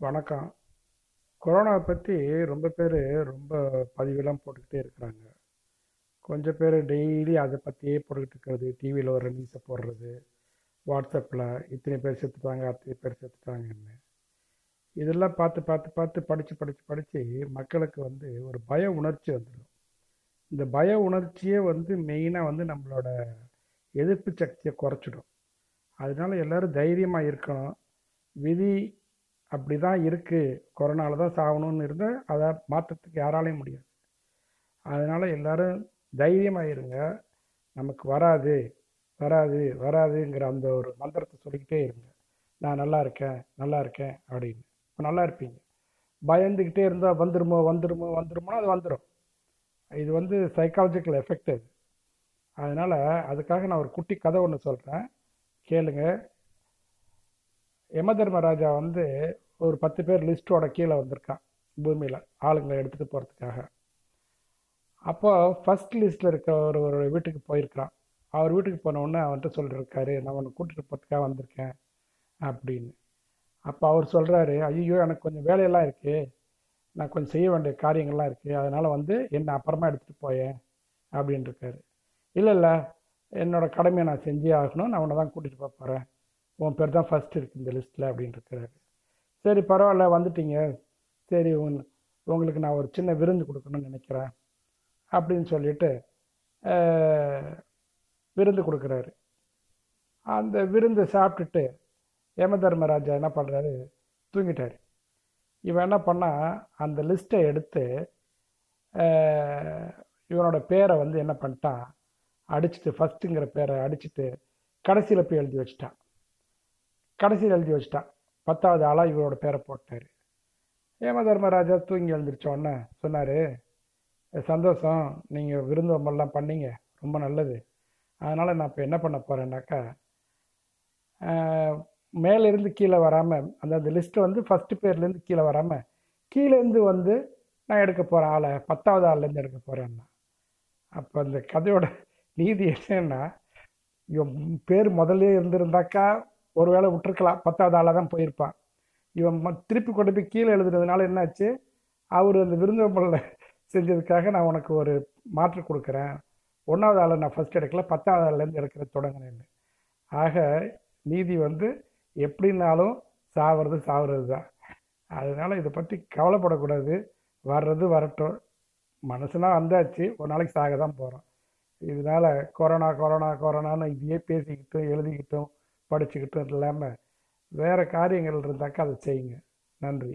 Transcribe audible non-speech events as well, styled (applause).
வணக்கம். கொரோனாவை பற்றி ரொம்ப பேர் ரொம்ப பதிவெல்லாம் போட்டுக்கிட்டே இருக்கிறாங்க. கொஞ்சம் பேர் டெய்லி அதை பற்றியே போட்டுக்கிட்டு இருக்கிறது. டிவியில் ஒரு நியூஸை போடுறது. வாட்ஸ்அப்பில் இத்தனை பேர் செத்துட்டாங்க அத்தனை பேர் செத்துட்டாங்கன்னு. இதெல்லாம் பார்த்து பார்த்து பார்த்து படித்து படித்து படித்து மக்களுக்கு வந்து ஒரு பய உணர்ச்சி வந்துடும். இந்த பய உணர்ச்சியே வந்து மெயினாக வந்து நம்மளோட எதிர்ப்பு சக்தியை குறைச்சிடும். அதனால எல்லோரும் தைரியமாக இருக்கணும். விதி அப்படி தான் இருக்குது கொரோனாவில் தான் சாகணும்னு இருந்தால் அதை மாற்றத்துக்கு யாராலையும் முடியாது. அதனால் எல்லோரும் தைரியமாக இருங்க. நமக்கு வராது. வராது வராதுங்கிற அந்த ஒரு மந்திரத்தை சொல்லிக்கிட்டே இருங்க. நான் நல்லா இருக்கேன் நல்லா இருக்கேன் அப்படின்னு. இப்போ நல்லா இருப்பீங்க. பயந்துக்கிட்டே இருந்தால் வந்துருமோ வந்துருமோ வந்துருமோனா அது வந்துடும் இது வந்து சைக்காலஜிக்கல் எஃபெக்ட் அது. அதனால் அதுக்காக நான் ஒரு குட்டி கதை ஒன்று சொல்கிறேன் கேளுங்கள் யம தர்மராஜா வந்து ஒரு பத்து பேர் லிஸ்ட்டோட கீழே வந்திருக்கான் பூமியில் ஆளுங்களை எடுத்துகிட்டு போகிறதுக்காக அப்போ ஃபஸ்ட் லிஸ்ட்டில் இருக்க ஒரு ஒரு வீட்டுக்கு போயிருக்கிறான். அவர் வீட்டுக்கு போனவுடனே அவன்கிட்ட சொல்லியிருக்காரு நான் உன்னை கூட்டிகிட்டு போகிறதுக்காக வந்திருக்கேன் அப்படின்னு. அப்போ அவர் சொல்கிறாரு ஐயோ எனக்கு கொஞ்சம் வேலையெல்லாம் இருக்குது நான் கொஞ்சம் செய்ய வேண்டிய காரியங்கள்லாம் இருக்குது அதனால் வந்து என்னை அப்புறமா எடுத்துகிட்டு போயேன் அப்படின்னு இருக்காரு இல்லை இல்லை என்னோடய கடமையை நான் செஞ்சே ஆகணும். நான் உன்னை தான் கூட்டிகிட்டு போக போகிறேன் உன் பேர் தான் ஃபஸ்ட் இருக்குது இந்த லிஸ்ட்டில் அப்படின்னு இருக்கிறாரு. சரி பரவாயில்ல வந்துட்டீங்க. சரி உன் உங்களுக்கு நான் ஒரு சின்ன விருந்து கொடுக்கணும்னு நினைக்கிறேன் அப்படின்னு சொல்லிட்டு விருந்து கொடுக்குறாரு. அந்த விருந்தை சாப்பிட்டுட்டு யமதர்மராஜா என்ன பண்ணுறாரு தூங்கிட்டாரு. இவன் என்ன பண்ணா அந்த லிஸ்ட்டை எடுத்து இவனோட பேரை வந்து என்ன பண்ணிட்டான்? அடிச்சுட்டு ஃபஸ்ட்டுங்கிற பேரை அடிச்சுட்டு கடைசியில் போய் எழுதி வச்சிட்டான். கடைசியில் எழுதி வச்சிட்டான். பத்தாவது ஆளாக இவரோட பேரை போட்டார். ஏமதர்மராஜா தூங்கி எழுந்திரிச்ச சொன்னார் சந்தோஷம் நீங்கள் விருந்தோம்பெல்லாம் பண்ணீங்க ரொம்ப நல்லது. அதனால் நான் இப்போ என்ன பண்ண போகிறேன்னாக்கா மேலேருந்து கீழே வராமல் அந்த அந்த லிஸ்ட்டு வந்து ஃபஸ்ட்டு பேர்லேருந்து கீழே வராமல் கீழேருந்து வந்து நான் எடுக்க போகிறேன் ஆளை பத்தாவது ஆள்லேருந்து எடுக்க போகிறேன்னா அப்போ அந்த கதையோட (laughs) நீதி என்னன்னா பேர் முதல்ல இருந்திருந்தாக்கா ஒருவேளை விட்டுருக்கலாம். பத்தாவது ஆளாக தான் போயிருப்பான். இவன் திருப்பி கொண்டு போய் கீழே எழுதுனதுனால என்னாச்சு? அவர் அந்த விருந்தோம்பலில் செஞ்சதுக்காக நான் உனக்கு ஒரு மாற்று கொடுக்குறேன். ஒன்றாவது ஆளை நான் ஃபர்ஸ்ட் எடுக்கல பத்தாவது ஆள்லேருந்து எடுக்கிற தொடங்கினேன்னு. ஆக நீதி வந்து எப்படின்னாலும் சாவது சாவுறது தான். அதனால் இதை பற்றி கவலைப்படக்கூடாது. வர்றது வரட்டும். மனசுனா வந்தாச்சு. ஒரு நாளைக்கு சாக தான் போகிறோம் இதனால் கொரோனா கொரோனா கொரோனான்னு இதையே பேசிக்கிட்டும் எழுதிக்கிட்டும் படிச்சுக்கிட்டும் இல்லாமல் வேறு காரியங்கள் இருந்தாக்கா அதை செய்யுங்க. நன்றி.